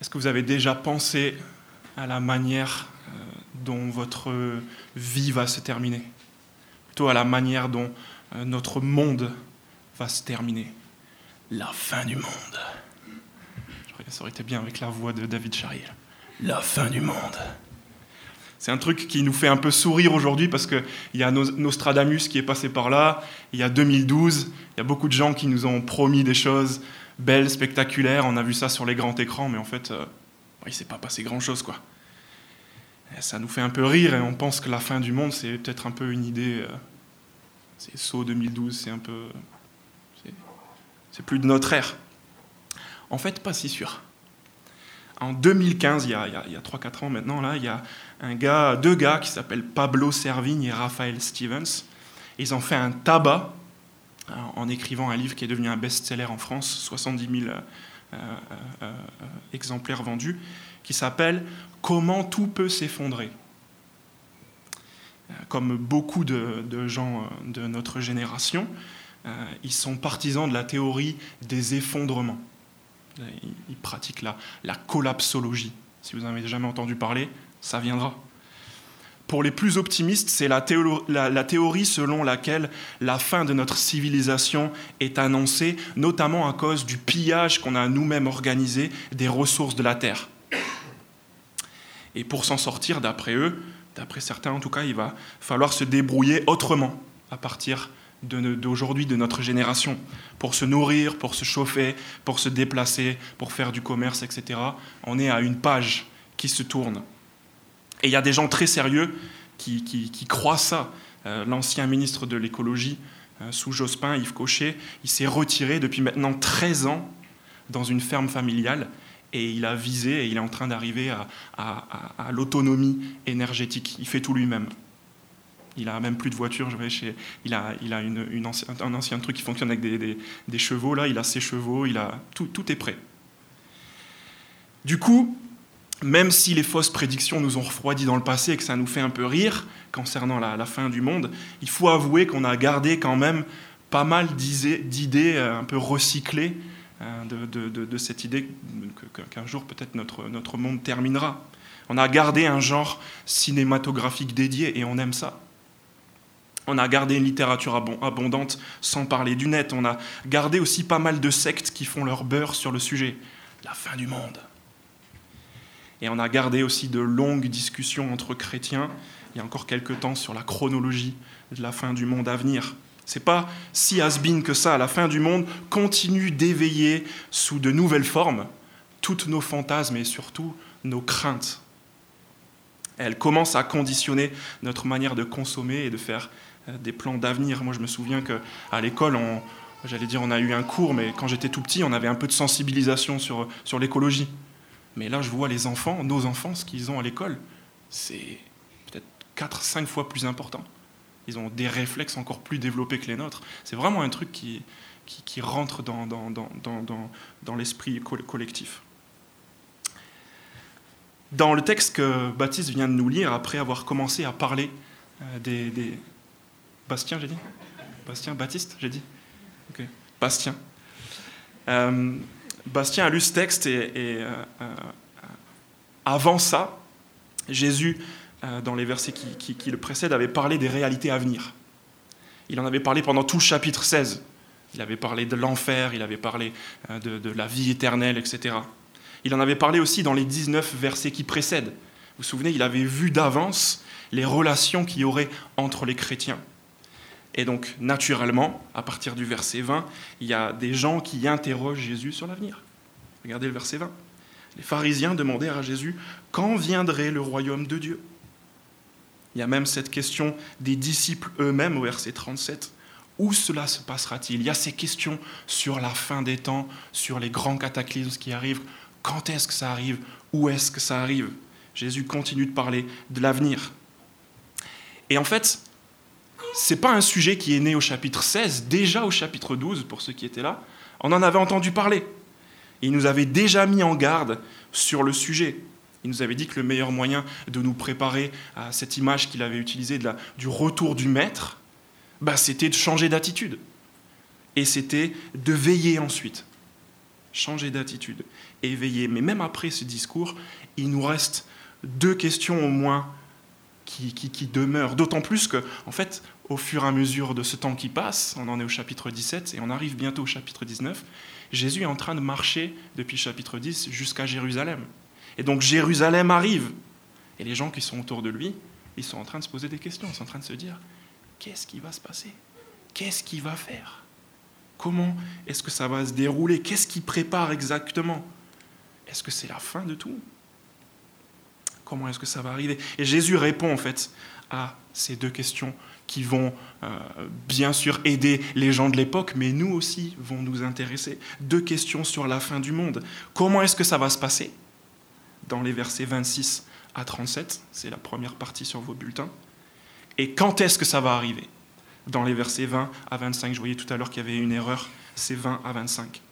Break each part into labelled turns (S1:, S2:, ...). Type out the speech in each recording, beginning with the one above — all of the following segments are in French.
S1: Est-ce que vous avez déjà pensé à la manière euh, dont votre vie va se terminer? Plutôt à la manière dont euh, notre monde va se terminer La fin du monde. Ça aurait été bien avec la voix de David Charrier. La fin du monde. C'est un truc qui nous fait un peu sourire aujourd'hui parce qu'il y a Nostradamus qui est passé par là, il y a 2012, il y a beaucoup de gens qui nous ont promis des choses belles, spectaculaires, on a vu ça sur les grands écrans, mais en fait, euh, il ne s'est pas passé grand-chose. quoi. ça nous fait un peu rire et on pense que la fin du monde, c'est peut-être un peu une idée... Euh, c'est saut 2012, c'est un peu... C'est plus de notre ère. En fait, pas si sûr. En 2015, il y a, a 3-4 ans maintenant, là, il y a un gars, deux gars qui s'appellent Pablo Servigne et Raphaël Stevens. Ils ont fait un tabac en écrivant un livre qui est devenu un best-seller en France, 70 000 euh, euh, exemplaires vendus, qui s'appelle Comment tout peut s'effondrer. Comme beaucoup de, gens de notre génération, ils sont partisans de la théorie des effondrements. Ils, pratiquent la, la collapsologie. Si vous n'en avez jamais entendu parler, ça viendra. Pour les plus optimistes, c'est la, théorie selon laquelle la fin de notre civilisation est annoncée, notamment à cause du pillage qu'on a nous-mêmes organisé des ressources de la Terre. Et pour s'en sortir, d'après eux, d'après certains en tout cas, il va falloir se débrouiller autrement à partir d'aujourd'hui, de, de notre génération, pour se nourrir, pour se chauffer, pour se déplacer, pour faire du commerce, etc. On est à une page qui se tourne. Et il y a des gens très sérieux qui, croient ça. Euh, l'ancien ministre de l'écologie, euh, sous Jospin, Yves Cochet, il s'est retiré depuis maintenant 13 ans dans une ferme familiale et il a visé et il est en train d'arriver à, l'autonomie énergétique. Il fait tout lui-même. Il a même plus de voiture. Je vais chez, il a, un ancien truc qui fonctionne avec des, chevaux. Là, il a ses chevaux. Il a tout, tout est prêt. Du coup, même si les fausses prédictions nous ont refroidis dans le passé et que ça nous fait un peu rire concernant la, fin du monde, il faut avouer qu'on a gardé quand même pas mal d'idées euh, un peu recyclées euh, de, cette idée qu'un jour peut-être notre, notre monde terminera. On a gardé un genre cinématographique dédié et on aime ça. On a gardé une littérature abondante sans parler du net. On a gardé aussi pas mal de sectes qui font leur beurre sur le sujet. La fin du monde. Et on a gardé aussi de longues discussions entre chrétiens, il y a encore quelques temps, sur la chronologie de la fin du monde à venir. C'est pas si has que ça. La fin du monde continue d'éveiller sous de nouvelles formes toutes nos fantasmes et surtout nos craintes. Elle commence à conditionner notre manière de consommer et de faire euh, des plans d'avenir. Moi, je me souviens qu'à l'école, j'allais dire, on a eu un cours, mais quand j'étais tout petit, on avait un peu de sensibilisation sur, sur l'écologie. Mais là, je vois les enfants, nos enfants, ce qu'ils ont à l'école, c'est peut-être 4-5 fois plus important. Ils ont des réflexes encore plus développés que les nôtres. C'est vraiment un truc qui, qui, rentre dans, dans, dans, dans l'esprit collectif. Dans le texte que Baptiste vient de nous lire, après avoir commencé à parler euh, des, des... Bastien, j'ai dit? Bastien, Baptiste, j'ai dit? Ok. Bastien. Euh, Bastien a lu ce texte et, euh, euh, avant ça, Jésus, euh, dans les versets qui, le précèdent, avait parlé des réalités à venir. Il en avait parlé pendant tout le chapitre 16. Il avait parlé de l'enfer, il avait parlé de, de, la vie éternelle, etc. Il en avait parlé aussi dans les 19 versets qui précèdent. Vous vous souvenez, il avait vu d'avance les relations qu'il y aurait entre les chrétiens. Et donc, naturellement, à partir du verset 20, il y a des gens qui interrogent Jésus sur l'avenir. Regardez le verset 20. Les pharisiens demandèrent à Jésus quand viendrait le royaume de Dieu? Il y a même cette question des disciples eux-mêmes au verset 37. Où cela se passera-t-il? Il y a ces questions sur la fin des temps, sur les grands cataclysmes qui arrivent. Quand est-ce que ça arrive Où est-ce que ça arrive? Jésus continue de parler de l'avenir. Et en fait, c'est pas un sujet qui est né au chapitre 16, déjà au chapitre 12, pour ceux qui étaient là, on en avait entendu parler. Il nous avait déjà mis en garde sur le sujet. Il nous avait dit que le meilleur moyen de nous préparer à cette image qu'il avait utilisée de la, du retour du maître, bah, c'était de changer d'attitude. Et c'était de veiller ensuite. changer d'attitude, éveiller. Mais même après ce discours, il nous reste deux questions au moins qui, demeurent. D'autant plus que, en fait, au fur et à mesure de ce temps qui passe, on en est au chapitre 17 et on arrive bientôt au chapitre 19, Jésus est en train de marcher depuis le chapitre 10 jusqu'à Jérusalem. Et donc Jérusalem arrive. Et les gens qui sont autour de lui, ils sont en train de se poser des questions, ils sont en train de se dire, qu'est-ce qui va se passer? Qu'est-ce qu'il va faire? Comment est-ce que ça va se dérouler? Qu'est-ce qu'il prépare exactement? Est-ce que c'est la fin de tout? Comment est-ce que ça va arriver Et Jésus répond en fait à ces deux questions qui vont euh, bien sûr aider les gens de l'époque, mais nous aussi vont nous intéresser. Deux questions sur la fin du monde. Comment est-ce que ça va se passer? Dans les versets 26 à 37, c'est la première partie sur vos bulletins. Et quand est-ce que ça va arriver? Dans les versets 20 à 25, je voyais tout à l'heure qu'il y avait une erreur, c'est 20 à 25.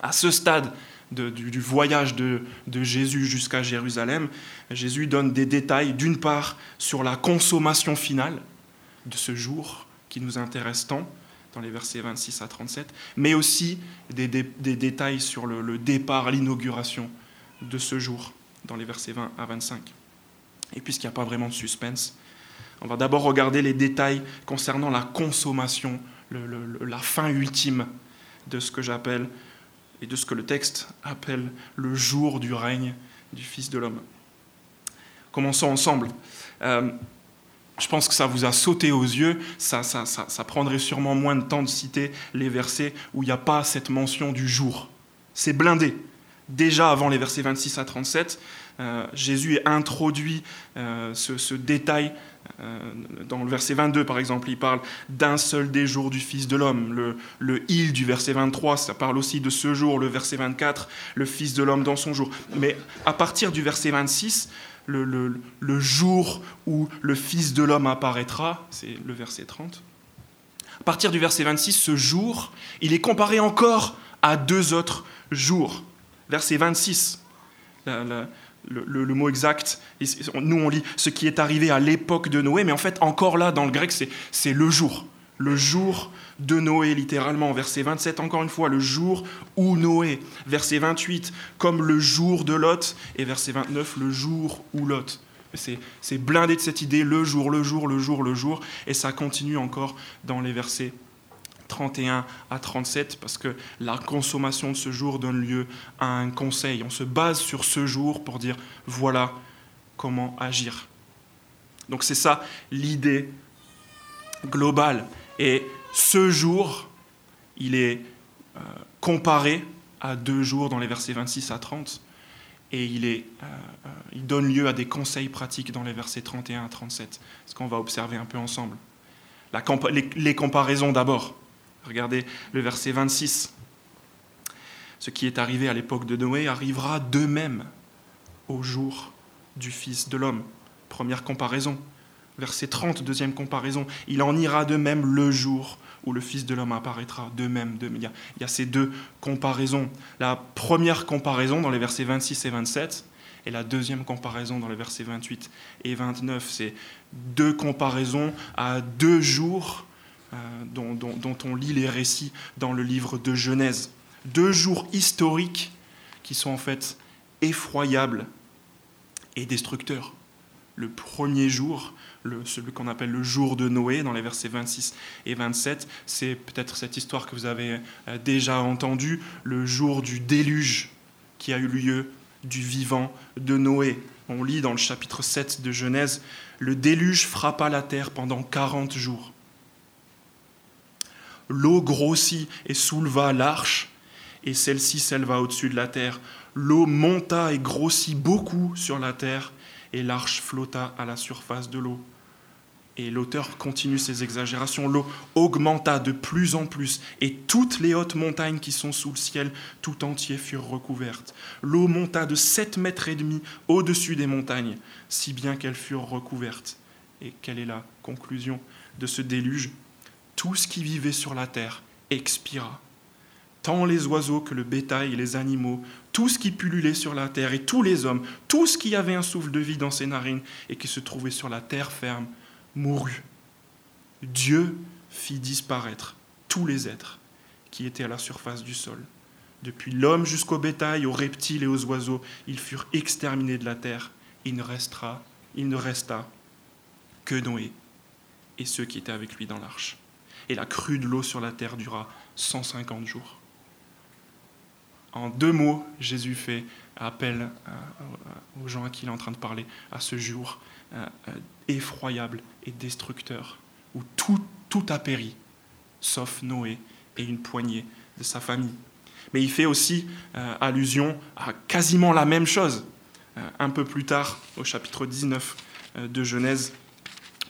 S1: À ce stade du, voyage de, Jésus jusqu'à Jérusalem, Jésus donne des détails, d'une part, sur la consommation finale de ce jour qui nous intéresse tant, dans les versets 26 à 37, mais aussi des, détails sur le, départ, l'inauguration de ce jour, dans les versets 20 à 25. Et puisqu'il n'y a pas vraiment de suspense, on va d'abord regarder les détails concernant la consommation, la fin ultime de ce que j'appelle et de ce que le texte appelle le jour du règne du Fils de l'homme. Commençons ensemble. Euh, je pense que ça vous a sauté aux yeux, ça, ça, ça, prendrait sûrement moins de temps de citer les versets où il n'y a pas cette mention du jour. C'est blindé. Déjà avant les versets 26 à 37, euh, Jésus introduit euh, ce, détail euh, dans le verset 22, par exemple, il parle d'un seul des jours du Fils de l'homme. Le, il du verset 23, ça parle aussi de ce jour. Le verset 24, le Fils de l'homme dans son jour. Mais à partir du verset 26, le, le, le jour où le Fils de l'homme apparaîtra, c'est le verset 30. À partir du verset 26, ce jour, il est comparé encore à deux autres jours. Verset 26, la, le, mot exact. Nous, on lit ce qui est arrivé à l'époque de Noé, mais en fait, encore là, dans le grec, c'est le jour. Le jour de Noé, littéralement. Verset 27, encore une fois, le jour où Noé. Verset 28, comme le jour de Lot. Et verset 29, le jour où Lot. C'est blindé de cette idée, le jour, le jour, le jour, le jour. Et ça continue encore dans les versets 31 à 37, parce que la consommation de ce jour donne lieu à un conseil. On se base sur ce jour pour dire voilà comment agir. Donc c'est ça l'idée globale. Et ce jour, il est euh, comparé à deux jours dans les versets 26 à 30, et il, est, euh, euh, il donne lieu à des conseils pratiques dans les versets 31 à 37, ce qu'on va observer un peu ensemble. Les comparaisons d'abord. Regardez le verset 26. Ce qui est arrivé à l'époque de Noé arrivera de même au jour du Fils de l'homme. Première comparaison. Verset 30, deuxième comparaison. Il en ira de même le jour où le Fils de l'homme apparaîtra. De même, de... Il, y a, il y a ces deux comparaisons. La première comparaison dans les versets 26 et 27 et la deuxième comparaison dans les versets 28 et 29. C'est deux comparaisons à deux jours euh, dont, on lit les récits dans le livre de Genèse. Deux jours historiques qui sont en fait effroyables et destructeurs. Le premier jour, celui qu'on appelle le jour de Noé, dans les versets 26 et 27, c'est peut-être cette histoire que vous avez euh, déjà entendue, le jour du déluge qui a eu lieu du vivant de Noé. On lit dans le chapitre 7 de Genèse, le déluge frappa la terre pendant 40 jours l'eau grossit et souleva l'arche, et celle-ci s'éleva au-dessus de la terre. L'eau monta et grossit beaucoup sur la terre, et l'arche flotta à la surface de l'eau. Et l'auteur continue ses exagérations. L'eau augmenta de plus en plus, et toutes les hautes montagnes qui sont sous le ciel tout entier furent recouvertes. L'eau monta de sept mètres et demi au-dessus des montagnes, si bien qu'elles furent recouvertes. Et quelle est la conclusion de ce déluge? Tout ce qui vivait sur la terre expira. Tant les oiseaux que le bétail et les animaux, tout ce qui pullulait sur la terre et tous les hommes, tout ce qui avait un souffle de vie dans ses narines et qui se trouvait sur la terre ferme, mourut. Dieu fit disparaître tous les êtres qui étaient à la surface du sol, Depuis l'homme jusqu'au bétail, aux reptiles et aux oiseaux, ils furent exterminés de la terre. Il ne restera, il ne resta que Noé et ceux qui étaient avec lui dans l'arche. Et la crue de l'eau sur la terre dura 150 jours. En deux mots, Jésus fait appel aux gens à qui il est en train de parler à ce jour euh, euh, effroyable et destructeur, où tout, tout a péri, sauf Noé et une poignée de sa famille. Mais il fait aussi euh, allusion à quasiment la même chose un peu plus tard, au chapitre 19 de Genèse,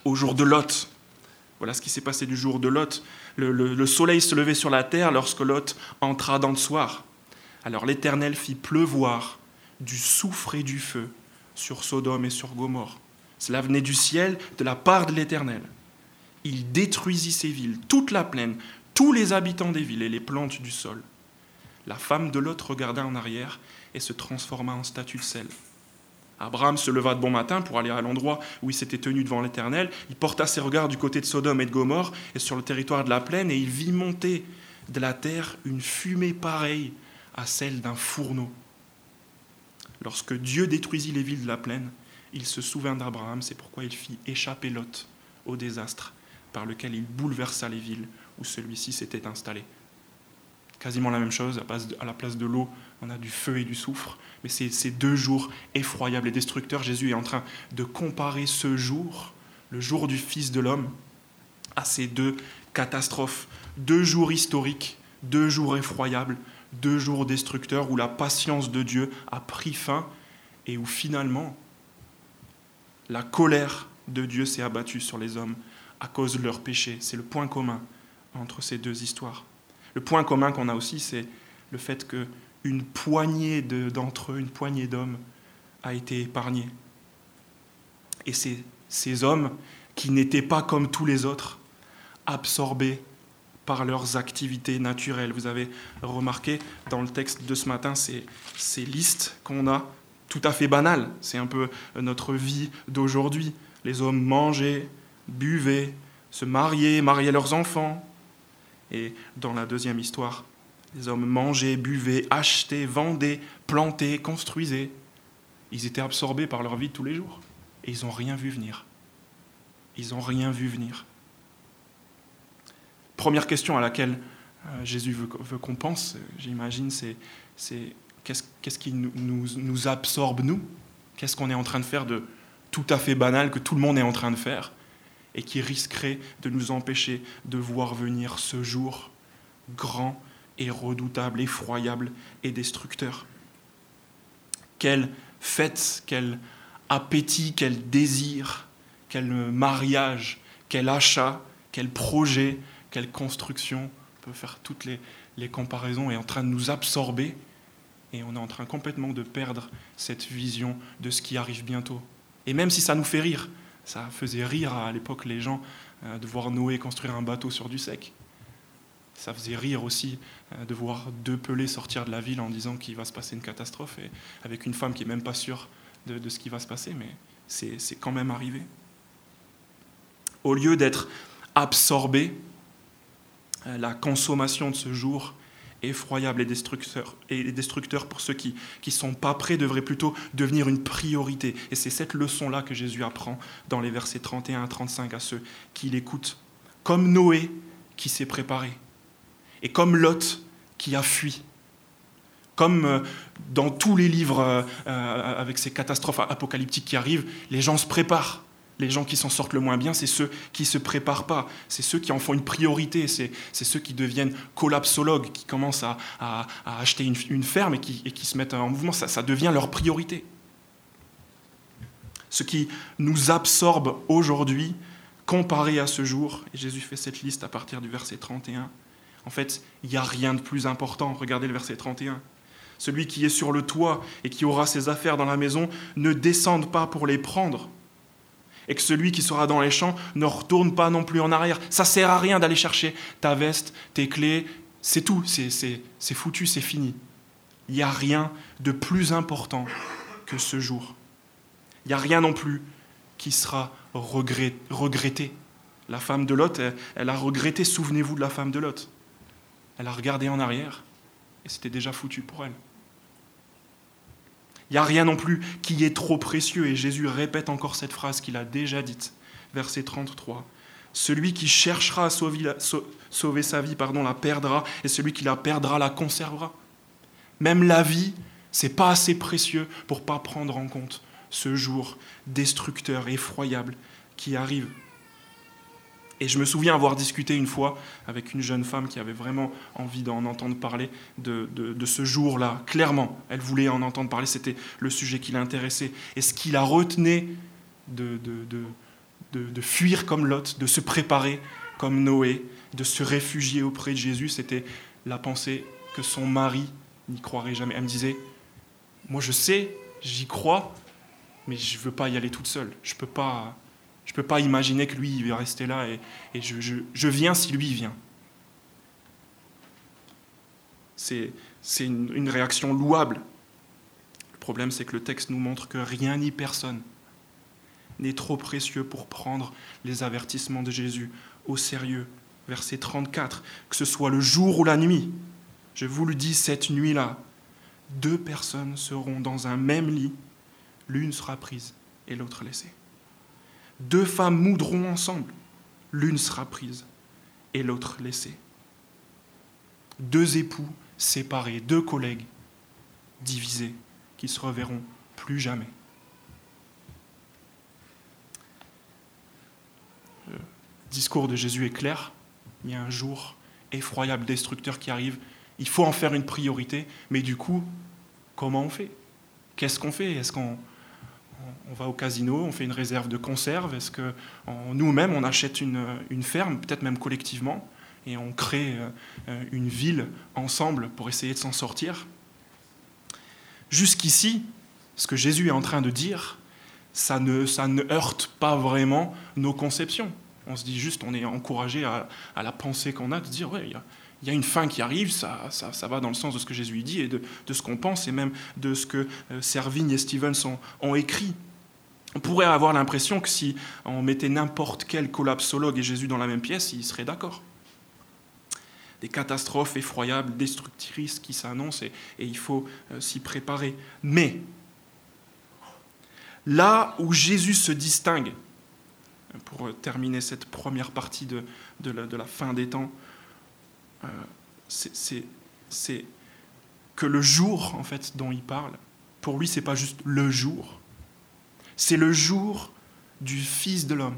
S1: au jour de Lot. Voilà ce qui s'est passé du jour de Lot. Le, le, soleil se levait sur la terre lorsque Lot entra dans le soir. Alors l'Éternel fit pleuvoir du soufre et du feu sur Sodome et sur Gomorre. Cela venait du ciel, de la part de l'Éternel. Il détruisit ces villes, toute la plaine, tous les habitants des villes et les plantes du sol. La femme de Lot regarda en arrière et se transforma en statue de sel. Abraham se leva de bon matin pour aller à l'endroit où il s'était tenu devant l'Éternel. Il porta ses regards du côté de Sodome et de Gomorre et sur le territoire de la plaine et il vit monter de la terre une fumée pareille à celle d'un fourneau. Lorsque Dieu détruisit les villes de la plaine, il se souvint d'Abraham, c'est pourquoi il fit échapper Lot au désastre par lequel il bouleversa les villes où celui-ci s'était installé. Quasiment la même chose, à la place de l'eau, on a du feu et du soufre, mais ces deux jours effroyables et destructeurs. Jésus est en train de comparer ce jour, le jour du Fils de l'homme, à ces deux catastrophes, deux jours historiques, deux jours effroyables, deux jours destructeurs où la patience de Dieu a pris fin et où finalement la colère de Dieu s'est abattue sur les hommes à cause de leur péché. C'est le point commun entre ces deux histoires. Le point commun qu'on a aussi, c'est le fait qu'une poignée d'entre eux, une poignée d'hommes, a été épargnée. Et c'est ces hommes qui n'étaient pas comme tous les autres, absorbés par leurs activités naturelles. Vous avez remarqué dans le texte de ce matin ces, ces listes qu'on a tout à fait banales. C'est un peu notre vie d'aujourd'hui. Les hommes mangeaient, buvaient, se mariaient, mariaient leurs enfants. Et dans la deuxième histoire, les hommes mangeaient, buvaient, achetaient, vendaient, plantaient, construisaient. Ils étaient absorbés par leur vie tous les jours. Et ils n'ont rien vu venir. Ils n'ont rien vu venir. Première question à laquelle euh, Jésus veut, qu'on pense, j'imagine, c'est, qu'est-ce, qui nous, absorbe, nous? Qu'est-ce qu'on est en train de faire de tout à fait banal que tout le monde est en train de faire? Et qui risquerait de nous empêcher de voir venir ce jour grand et redoutable, effroyable et destructeur Quelle fête, quel appétit, quel désir, quel mariage, quel achat, quel projet, quelle construction, on peut faire toutes les, comparaisons, est en train de nous absorber et on est en train complètement de perdre cette vision de ce qui arrive bientôt. Et même si ça nous fait rire, ça faisait rire à l'époque les gens euh, de voir Noé construire un bateau sur du sec. Ça faisait rire aussi euh, de voir deux pelés sortir de la ville en disant qu'il va se passer une catastrophe, et avec une femme qui n'est même pas sûre de, de, ce qui va se passer, mais c'est quand même arrivé. Au lieu d'être absorbé euh, la consommation de ce jour effroyable et destructeur, et pour ceux qui ne sont pas prêts devrait plutôt devenir une priorité. Et c'est cette leçon-là que Jésus apprend dans les versets 31 à 35 à ceux qui l'écoutent. Comme Noé qui s'est préparé, et comme Lot qui a fui. Comme euh, dans tous les livres euh, avec ces catastrophes apocalyptiques qui arrivent, les gens se préparent les gens qui s'en sortent le moins bien, c'est ceux qui ne se préparent pas, c'est ceux qui en font une priorité, c'est ceux qui deviennent collapsologues, qui commencent à, acheter une, ferme et qui, se mettent en mouvement, ça, devient leur priorité. Ce qui nous absorbe aujourd'hui, comparé à ce jour, et Jésus fait cette liste à partir du verset 31, en fait, il n'y a rien de plus important. Regardez le verset 31. Celui qui est sur le toit et qui aura ses affaires dans la maison ne descende pas pour les prendre et que celui qui sera dans les champs ne retourne pas non plus en arrière. Ça sert à rien d'aller chercher ta veste, tes clés, c'est tout, c'est foutu, c'est fini. Il n'y a rien de plus important que ce jour. Il n'y a rien non plus qui sera regretté. La femme de Lot, elle, a regretté, souvenez-vous de la femme de Lot. Elle a regardé en arrière Et c'était déjà foutu pour elle. Il n'y a rien non plus qui est trop précieux. Et Jésus répète encore cette phrase qu'il a déjà dite, verset 33. Celui qui cherchera à sauver, sa vie pardon, la perdra, et celui qui la perdra la conservera. Même la vie, c'est pas assez précieux pour pas prendre en compte ce jour destructeur, effroyable qui arrive. Et je me souviens avoir discuté une fois avec une jeune femme qui avait vraiment envie d'en entendre parler de, ce jour-là. Clairement, elle voulait en entendre parler, c'était le sujet qui l'intéressait. Et ce qui la retenait de, de, fuir comme Lot, de se préparer comme Noé, de se réfugier auprès de Jésus, c'était la pensée que son mari n'y croirait jamais. Elle me disait, moi je sais, j'y crois, mais je ne veux pas y aller toute seule. Je ne peux, pas, je peux pas imaginer que lui, il va rester là et, je, viens si lui vient. C'est une, une réaction louable. Le problème, c'est que le texte nous montre que rien ni personne n'est trop précieux pour prendre les avertissements de Jésus au sérieux. Verset 34, que ce soit le jour ou la nuit. Je vous le dis, cette nuit-là, deux personnes seront dans un même lit l'une sera prise et l'autre laissée. Deux femmes moudront ensemble, l'une sera prise et l'autre laissée. Deux époux séparés, deux collègues divisés, qui se reverront plus jamais. Le discours de Jésus est clair. Il y a un jour effroyable, destructeur qui arrive. Il faut en faire une priorité, mais du coup, comment on fait? Qu'est-ce qu'on fait? Est-ce qu'on on va au casino, on fait une réserve de conserve, est-ce que nous-mêmes on achète une, ferme, peut-être même collectivement, et on crée euh, une ville ensemble pour essayer de s'en sortir? Jusqu'ici, ce que Jésus est en train de dire, ça ne, heurte pas vraiment nos conceptions. On se dit juste, on est encouragé à, la pensée qu'on a, de dire, ouais, il y a une fin qui arrive, ça, ça, va dans le sens de ce que Jésus dit et de, ce qu'on pense et même de ce que euh, Servigne et Stevens ont, écrit. On pourrait avoir l'impression que si on mettait n'importe quel collapsologue et Jésus dans la même pièce, ils seraient d'accord. Des catastrophes effroyables, destructrices qui s'annoncent et, il faut euh, s'y préparer. Mais là où Jésus se distingue, pour terminer cette première partie de, de la fin des temps, euh, c'est que le jour en fait dont il parle, pour lui, c'est pas juste le jour, c'est le jour du Fils de l'homme.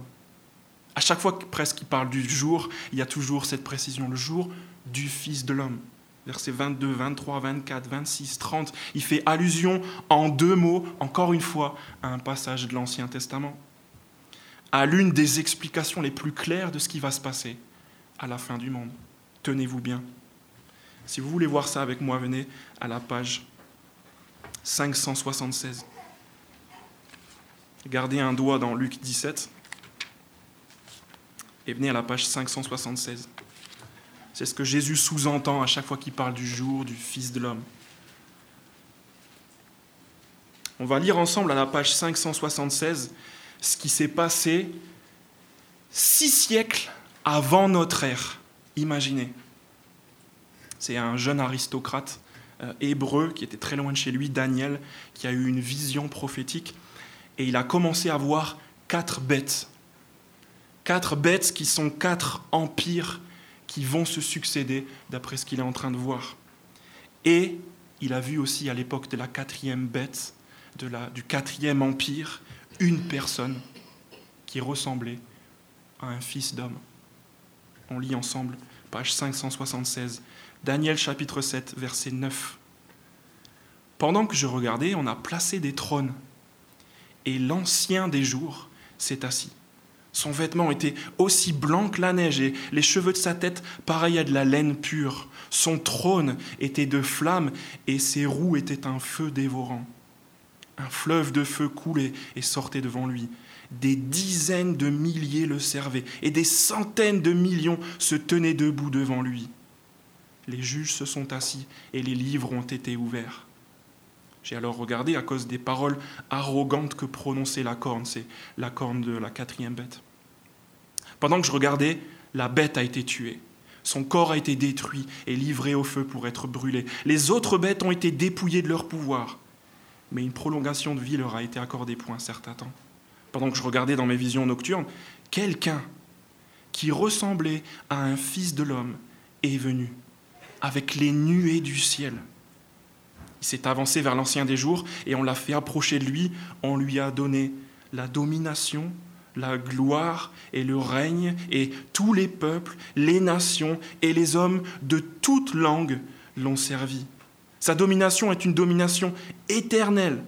S1: À chaque fois presque qu'il parle du jour, il y a toujours cette précision, le jour du Fils de l'homme. Versets 22, 23, 24, 26, 30, il fait allusion en deux mots, encore une fois, à un passage de l'Ancien Testament, à l'une des explications les plus claires de ce qui va se passer à la fin du monde tenez-vous bien. Si vous voulez voir ça avec moi, venez à la page 576. Gardez un doigt dans Luc 17 et venez à la page 576. C'est ce que Jésus sous-entend à chaque fois qu'il parle du jour du Fils de l'homme. On va lire ensemble à la page 576 ce qui s'est passé six siècles avant notre ère. Imaginez. C'est un jeune aristocrate euh, hébreu qui était très loin de chez lui, Daniel, qui a eu une vision prophétique et il a commencé à voir quatre bêtes. Quatre bêtes qui sont quatre empires qui vont se succéder d'après ce qu'il est en train de voir. Et il a vu aussi à l'époque de la quatrième bête, de la, du quatrième empire, une personne qui ressemblait à un fils d'homme. On lit ensemble, page 576, Daniel chapitre 7, verset 9. Pendant que je regardais, on a placé des trônes, et l'ancien des jours s'est assis. Son vêtement était aussi blanc que la neige, et les cheveux de sa tête pareils à de la laine pure. Son trône était de flammes, et ses roues étaient un feu dévorant. Un fleuve de feu coulait et sortait devant lui. Des dizaines de milliers le servaient et des centaines de millions se tenaient debout devant lui. Les juges se sont assis et les livres ont été ouverts. J'ai alors regardé à cause des paroles arrogantes que prononçait la corne, c'est la corne de la quatrième bête. Pendant que je regardais, la bête a été tuée. Son corps a été détruit et livré au feu pour être brûlé. Les autres bêtes ont été dépouillées de leur pouvoir. Mais une prolongation de vie leur a été accordée pour un certain temps. Pendant que je regardais dans mes visions nocturnes, quelqu'un qui ressemblait à un fils de l'homme est venu avec les nuées du ciel. Il s'est avancé vers l'ancien des jours et on l'a fait approcher de lui. On lui a donné la domination, la gloire et le règne, et tous les peuples, les nations et les hommes de toute langue l'ont servi. Sa domination est une domination éternelle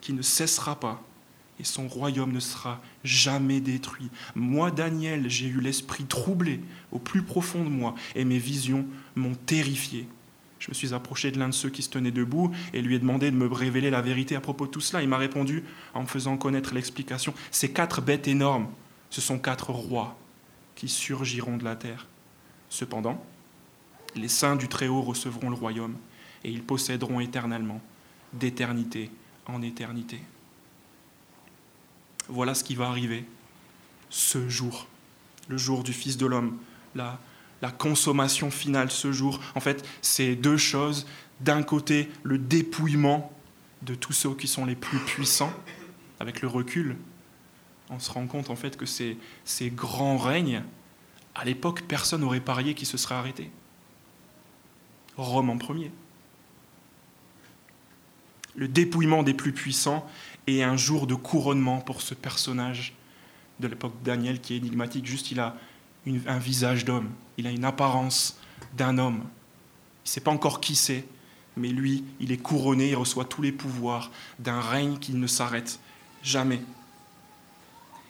S1: qui ne cessera pas et son royaume ne sera jamais détruit. Moi, Daniel, j'ai eu l'esprit troublé au plus profond de moi et mes visions m'ont terrifié. Je me suis approché de l'un de ceux qui se tenaient debout et lui ai demandé de me révéler la vérité à propos de tout cela. Il m'a répondu en me faisant connaître l'explication. Ces quatre bêtes énormes, ce sont quatre rois qui surgiront de la terre. Cependant, les saints du Très-Haut recevront le royaume et ils posséderont éternellement, d'éternité en éternité. Voilà ce qui va arriver ce jour, le jour du Fils de l'homme, la, la consommation finale ce jour. En fait, c'est deux choses. D'un côté, le dépouillement de tous ceux qui sont les plus puissants, avec le recul. On se rend compte en fait que ces, ces grands règnes, à l'époque, personne n'aurait parié qu'ils se seraient arrêtés. Rome en premier. Le dépouillement des plus puissants et un jour de couronnement pour ce personnage de l'époque Daniel qui est énigmatique. Juste, il a un visage d'homme, il a une apparence d'un homme. Il ne sait pas encore qui c'est, mais lui, il est couronné, il reçoit tous les pouvoirs d'un règne qui ne s'arrête jamais.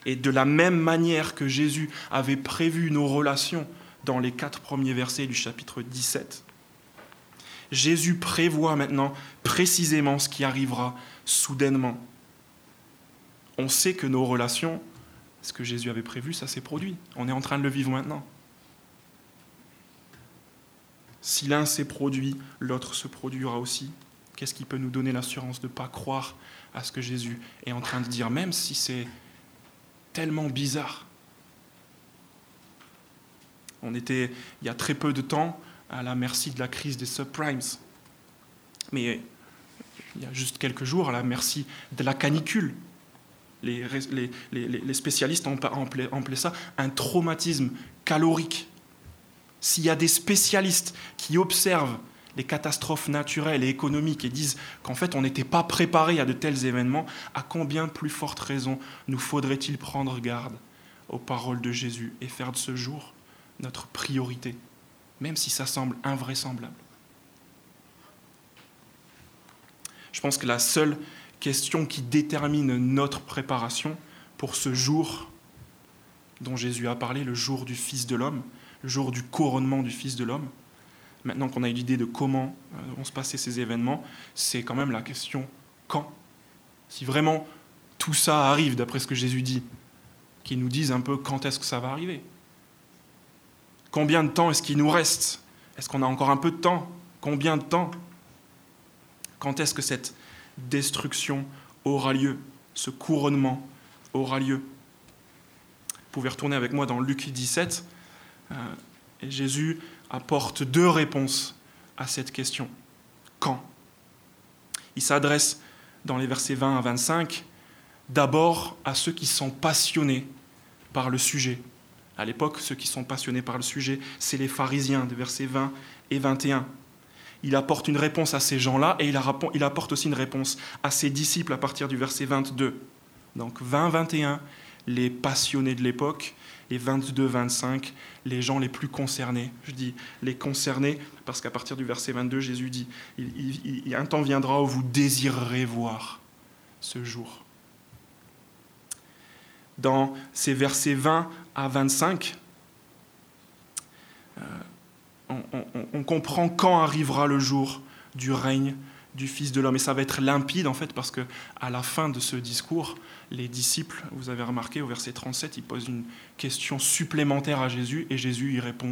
S1: Et de la même manière que Jésus avait prévu nos relations dans les quatre premiers versets du chapitre 17, Jésus prévoit maintenant précisément ce qui arrivera soudainement on sait que nos relations, ce que Jésus avait prévu, ça s'est produit. On est en train de le vivre maintenant. Si l'un s'est produit, l'autre se produira aussi. Qu'est-ce qui peut nous donner l'assurance de ne pas croire à ce que Jésus est en train de dire, même si c'est tellement bizarre? On était, il y a très peu de temps, à la merci de la crise des subprimes. Mais il y a juste quelques jours, à la merci de la canicule les, spécialistes ont appelé ça un traumatisme calorique. S'il y a des spécialistes qui observent les catastrophes naturelles et économiques et disent qu'en fait on n'était pas préparé à de tels événements, à combien plus forte raison nous faudrait-il prendre garde aux paroles de Jésus et faire de ce jour notre priorité, même si ça semble invraisemblable. Je pense que la seule question qui détermine notre préparation pour ce jour dont Jésus a parlé, le jour du Fils de l'homme, le jour du couronnement du Fils de l'homme. Maintenant qu'on a eu l'idée de comment euh, vont se passer ces événements, c'est quand même la question quand. Si vraiment tout ça arrive, d'après ce que Jésus dit, qu'il nous dise un peu quand est-ce que ça va arriver. Combien de temps est-ce qu'il nous reste? Est-ce qu'on a encore un peu de temps? Combien de temps? Quand est-ce que cette destruction aura lieu, ce couronnement aura lieu. Vous pouvez retourner avec moi dans Luc 17, euh, et Jésus apporte deux réponses à cette question. Quand? Il s'adresse dans les versets 20 à 25 d'abord à ceux qui sont passionnés par le sujet. À l'époque, ceux qui sont passionnés par le sujet, c'est les pharisiens, des versets 20 et 21 il apporte une réponse à ces gens-là et il apporte aussi une réponse à ses disciples à partir du verset 22. Donc 20-21, les passionnés de l'époque, et 22-25, les gens les plus concernés. Je dis les concernés parce qu'à partir du verset 22, Jésus dit, il, un temps viendra où vous désirerez voir ce jour. Dans ces versets 20 à 25, on, comprend quand arrivera le jour du règne du Fils de l'homme. Et ça va être limpide, en fait, parce que à la fin de ce discours, les disciples, vous avez remarqué au verset 37, ils posent une question supplémentaire à Jésus, et Jésus y répond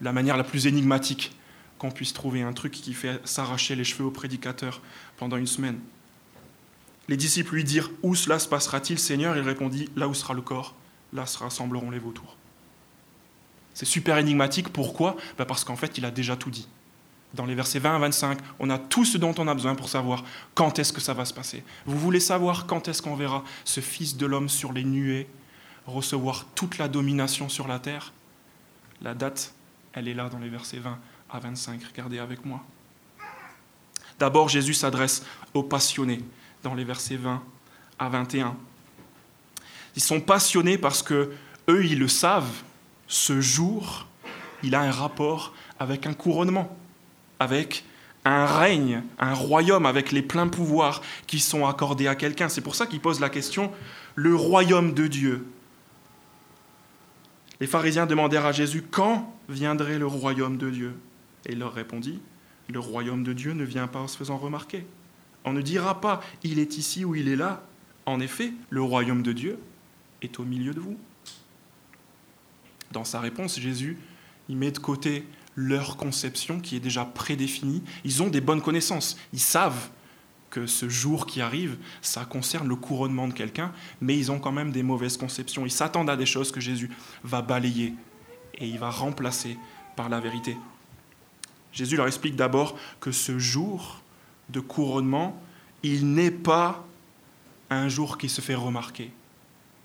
S1: de la manière la plus énigmatique qu'on puisse trouver, un truc qui fait s'arracher les cheveux au prédicateur pendant une semaine. Les disciples lui dirent Où cela se passera-t-il, Seigneur? Il répondit Là où sera le corps, là se rassembleront les vautours. C'est super énigmatique. Pourquoi? Ben Parce qu'en fait, il a déjà tout dit. Dans les versets 20 à 25, on a tout ce dont on a besoin pour savoir quand est-ce que ça va se passer. Vous voulez savoir quand est-ce qu'on verra ce Fils de l'homme sur les nuées recevoir toute la domination sur la terre? La date, elle est là dans les versets 20 à 25. Regardez avec moi. D'abord, Jésus s'adresse aux passionnés dans les versets 20 à 21. Ils sont passionnés parce que eux, ils le savent, ce jour, il a un rapport avec un couronnement, avec un règne, un royaume avec les pleins pouvoirs qui sont accordés à quelqu'un. C'est pour ça qu'ils posent la question, le royaume de Dieu. Les pharisiens demandèrent à Jésus, quand viendrait le royaume de Dieu? Et il leur répondit, le royaume de Dieu ne vient pas en se faisant remarquer. On ne dira pas, il est ici ou il est là. En effet, le royaume de Dieu est au milieu de vous. Dans sa réponse, Jésus, il met de côté leur conception qui est déjà prédéfinie. Ils ont des bonnes connaissances. Ils savent que ce jour qui arrive, ça concerne le couronnement de quelqu'un, mais ils ont quand même des mauvaises conceptions. Ils s'attendent à des choses que Jésus va balayer et il va remplacer par la vérité. Jésus leur explique d'abord que ce jour de couronnement, il n'est pas un jour qui se fait remarquer.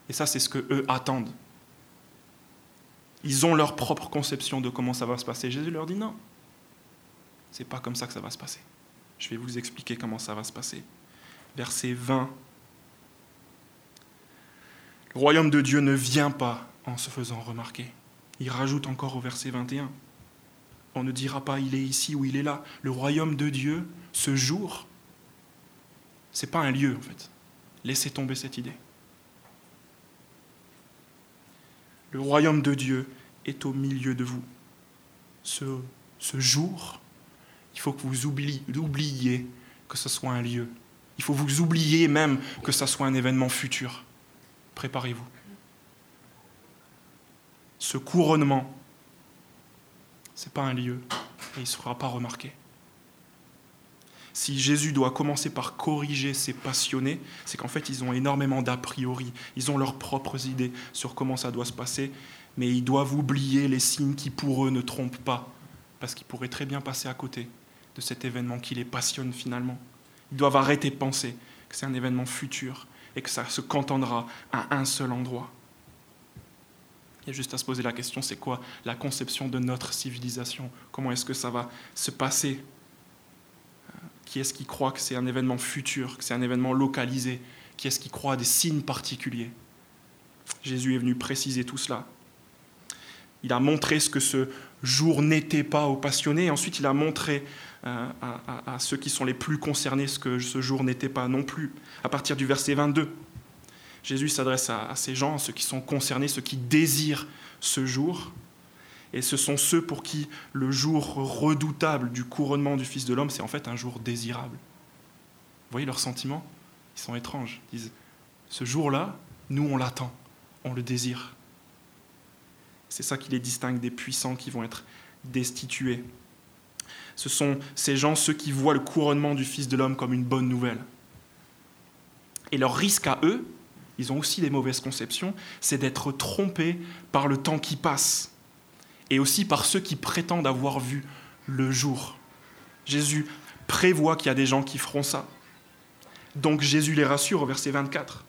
S1: Et ça, c'est ce que eux attendent. Ils ont leur propre conception de comment ça va se passer. Jésus leur dit non. C'est pas comme ça que ça va se passer. Je vais vous expliquer comment ça va se passer. Verset 20. Le royaume de Dieu ne vient pas en se faisant remarquer. Il rajoute encore au verset 21. On ne dira pas il est ici ou il est là. Le royaume de Dieu, ce jour, c'est pas un lieu en fait. Laissez tomber cette idée. Le royaume de Dieu est au milieu de vous. Ce, jour, il faut que vous oubliez, oubliez que ce soit un lieu. Il faut vous oubliez même que ce soit un événement futur. Préparez-vous. Ce couronnement, ce n'est pas un lieu et il ne sera pas remarqué. Si Jésus doit commencer par corriger ses passionnés, c'est qu'en fait, ils ont énormément d'a priori, ils ont leurs propres idées sur comment ça doit se passer, mais ils doivent oublier les signes qui, pour eux, ne trompent pas, parce qu'ils pourraient très bien passer à côté de cet événement qui les passionne finalement. Ils doivent arrêter de penser que c'est un événement futur et que ça se contendra à un seul endroit. Il y a juste à se poser la question, c'est quoi la conception de notre civilisation? Comment est-ce que ça va se passer? Qui est-ce qui croit que c'est un événement futur, que c'est un événement localisé? Qui est-ce qui croit à des signes particuliers? Jésus est venu préciser tout cela. Il a montré ce que ce jour n'était pas aux passionnés, ensuite il a montré euh, à, ceux qui sont les plus concernés ce que ce jour n'était pas non plus. À partir du verset 22, Jésus s'adresse à, à ces gens, à ceux qui sont concernés, ceux qui désirent ce jour et ce sont ceux pour qui le jour redoutable du couronnement du Fils de l'homme, c'est en fait un jour désirable. Vous voyez leurs sentiments? Ils sont étranges. Ils disent, ce jour-là, nous, on l'attend, on le désire. C'est ça qui les distingue des puissants qui vont être destitués. Ce sont ces gens, ceux qui voient le couronnement du Fils de l'homme comme une bonne nouvelle. Et leur risque à eux, ils ont aussi des mauvaises conceptions, c'est d'être trompés par le temps qui passe et aussi par ceux qui prétendent avoir vu le jour. Jésus prévoit qu'il y a des gens qui feront ça. Donc Jésus les rassure au verset 24.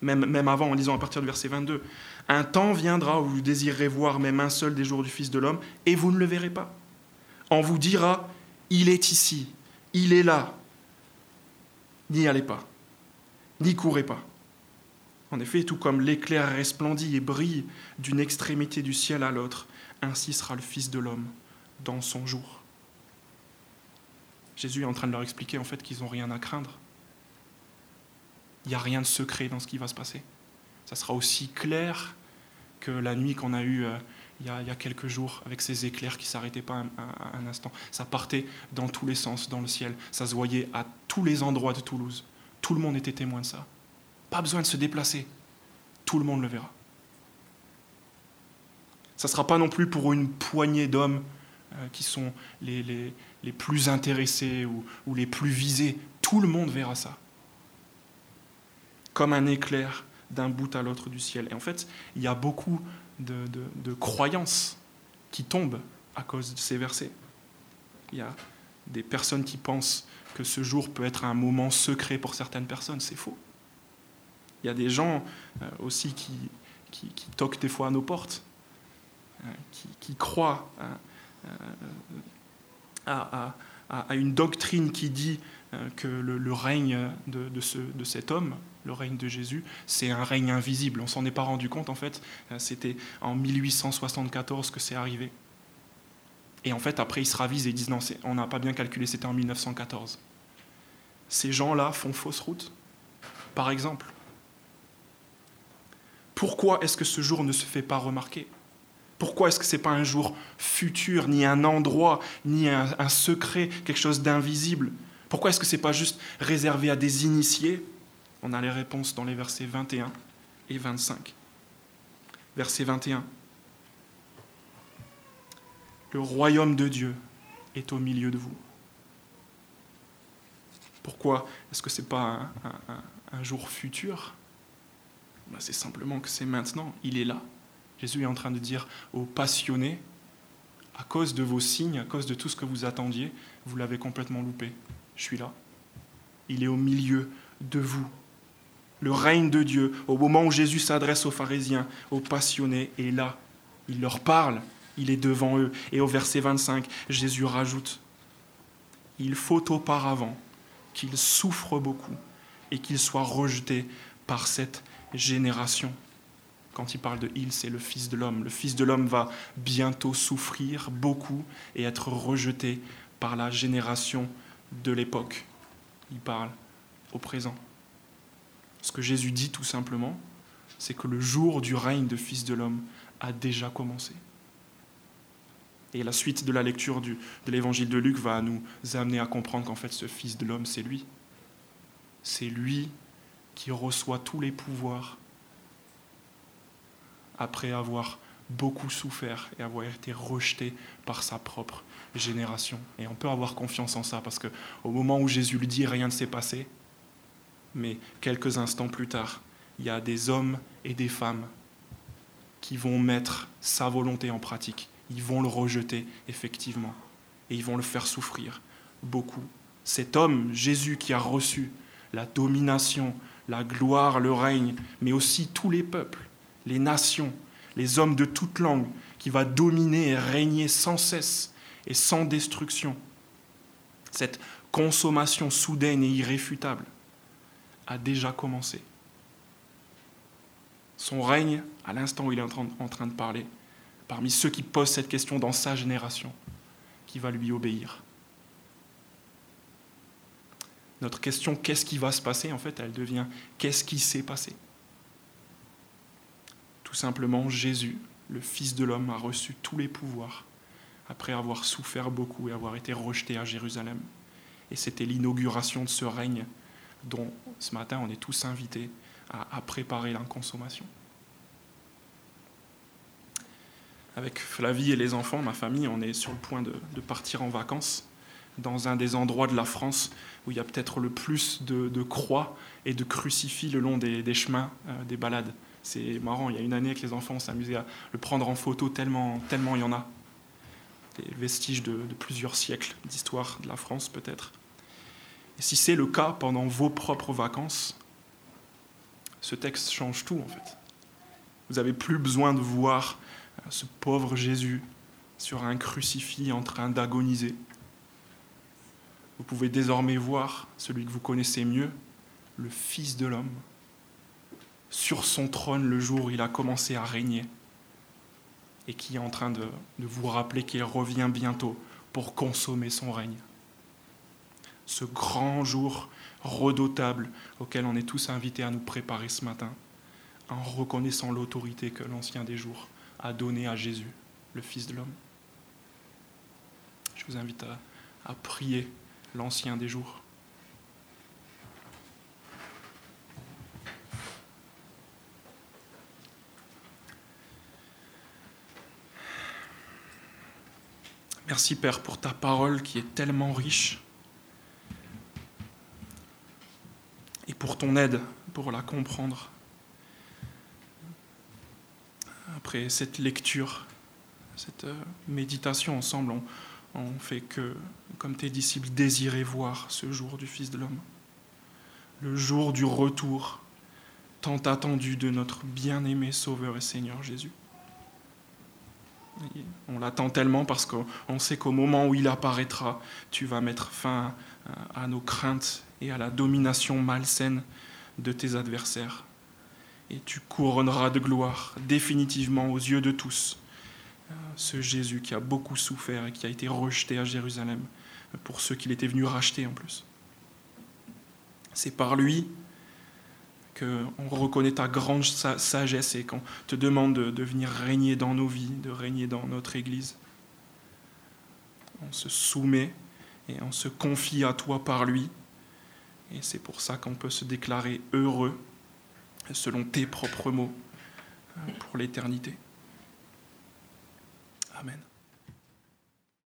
S1: Même, même avant, en lisant à partir du verset 22. Un temps viendra où vous désirerez voir même un seul des jours du Fils de l'homme, et vous ne le verrez pas. On vous dira, il est ici, il est là. N'y allez pas, n'y courez pas. En effet, tout comme l'éclair resplendit et brille d'une extrémité du ciel à l'autre, ainsi sera le Fils de l'homme dans son jour. Jésus est en train de leur expliquer en fait qu'ils n'ont rien à craindre. Il n'y a rien de secret dans ce qui va se passer. Ça sera aussi clair que la nuit qu'on a eue euh, il, y a, quelques jours avec ces éclairs qui ne s'arrêtaient pas un, un, instant. Ça partait dans tous les sens dans le ciel. Ça se voyait à tous les endroits de Toulouse. Tout le monde était témoin de ça. Pas besoin de se déplacer. Tout le monde le verra. Ça ne sera pas non plus pour une poignée d'hommes euh, qui sont les, plus intéressés ou, les plus visés. Tout le monde verra ça. Comme un éclair d'un bout à l'autre du ciel. Et en fait, il y a beaucoup de croyances qui tombent à cause de ces versets. Il y a des personnes qui pensent que ce jour peut être un moment secret pour certaines personnes. C'est faux. Il y a des gens euh, aussi qui, qui, toquent des fois à nos portes, euh, qui, croient à, une doctrine qui dit euh, que le, règne de, de, cet homme, le règne de Jésus, c'est un règne invisible. On s'en est pas rendu compte en fait. C'était en 1874 que c'est arrivé. Et en fait, après, ils se ravisent et ils disent non, on n'a pas bien calculé, c'était en 1914. Ces gens-là font fausse route, par exemple. Pourquoi est-ce que ce jour ne se fait pas remarquer? Pourquoi est-ce que ce n'est pas un jour futur, ni un endroit, ni un, secret, quelque chose d'invisible? Pourquoi est-ce que ce n'est pas juste réservé à des initiés? On a les réponses dans les versets 21 et 25. Verset 21 le royaume de Dieu est au milieu de vous. Pourquoi est-ce que ce n'est pas un, jour futur? Ben, C'est simplement que c'est maintenant, il est là. Jésus est en train de dire aux passionnés, à cause de vos signes, à cause de tout ce que vous attendiez, vous l'avez complètement loupé. Je suis là. Il est au milieu de vous. Le règne de Dieu, au moment où Jésus s'adresse aux pharisiens, aux passionnés, est là. Il leur parle, il est devant eux. Et au verset 25, Jésus rajoute, Il faut auparavant qu'il souffre beaucoup et qu'il soit rejeté par cette génération. Quand il parle de il, c'est le Fils de l'homme. Le Fils de l'homme va bientôt souffrir beaucoup et être rejeté par la génération de l'époque. Il parle au présent. Ce que Jésus dit tout simplement, c'est que le jour du règne de Fils de l'homme a déjà commencé. Et la suite de la lecture de l'évangile de Luc va nous amener à comprendre qu'en fait ce Fils de l'homme, c'est lui. C'est lui qui reçoit tous les pouvoirs après avoir beaucoup souffert et avoir été rejeté par sa propre génération. Et on peut avoir confiance en ça parce qu'au moment où Jésus le dit, rien ne s'est passé. Mais quelques instants plus tard, il y a des hommes et des femmes qui vont mettre sa volonté en pratique ils vont le rejeter, effectivement, et ils vont le faire souffrir beaucoup. Cet homme, Jésus, qui a reçu la domination, la gloire, le règne, mais aussi tous les peuples, les nations, les hommes de toute langue, qui va dominer et régner sans cesse et sans destruction. Cette consommation soudaine et irréfutable a déjà commencé. Son règne, à l'instant où il est en train de parler, parmi ceux qui posent cette question dans sa génération, qui va lui obéir. Notre question, qu'est-ce qui va se passer En fait, elle devient, qu'est-ce qui s'est passé? Tout simplement, Jésus, le Fils de l'homme, a reçu tous les pouvoirs après avoir souffert beaucoup et avoir été rejeté à Jérusalem. Et c'était l'inauguration de ce règne dont ce matin on est tous invités à, préparer la consommation. avec Flavie et les enfants, ma famille, on est sur le point de, partir en vacances dans un des endroits de la France où il y a peut-être le plus de, croix et de crucifix le long des, chemins, euh, des balades. C'est marrant, il y a une année que les enfants s'amusaient à le prendre en photo tellement, tellement il y en a. Des vestiges de, de plusieurs siècles d'histoire de la France peut-être. Et si c'est le cas pendant vos propres vacances, ce texte change tout en fait. Vous n'avez plus besoin de voir ce pauvre Jésus sur un crucifix en train d'agoniser. Vous pouvez désormais voir celui que vous connaissez mieux, le Fils de l'homme, sur son trône le jour où il a commencé à régner, et qui est en train de, vous rappeler qu'il revient bientôt pour consommer son règne. Ce grand jour redoutable auquel on est tous invités à nous préparer ce matin, en reconnaissant l'autorité que l'ancien des jours a donné à Jésus, le Fils de l'homme. Je vous invite à, prier l'ancien des jours. Merci Père pour ta parole qui est tellement riche et pour ton aide pour la comprendre. après cette lecture, cette euh, méditation ensemble, on fait que, comme tes disciples, désirer voir ce jour du Fils de l'homme, le jour du retour tant attendu de notre bien-aimé Sauveur et Seigneur Jésus. On l'attend tellement parce qu'on sait qu'au moment où il apparaîtra, tu vas mettre fin à nos craintes et à la domination malsaine de tes adversaires. Et tu couronneras de gloire définitivement aux yeux de tous ce Jésus qui a beaucoup souffert et qui a été rejeté à Jérusalem pour ceux qu'il était venu racheter en plus. C'est par lui qu'on reconnaît ta grande sagesse et qu'on te demande de, venir régner dans nos vies, de régner dans notre Église. On se soumet et on se confie à toi par lui. Et c'est pour ça qu'on peut se déclarer heureux selon tes propres mots euh, pour l'éternité. Amen.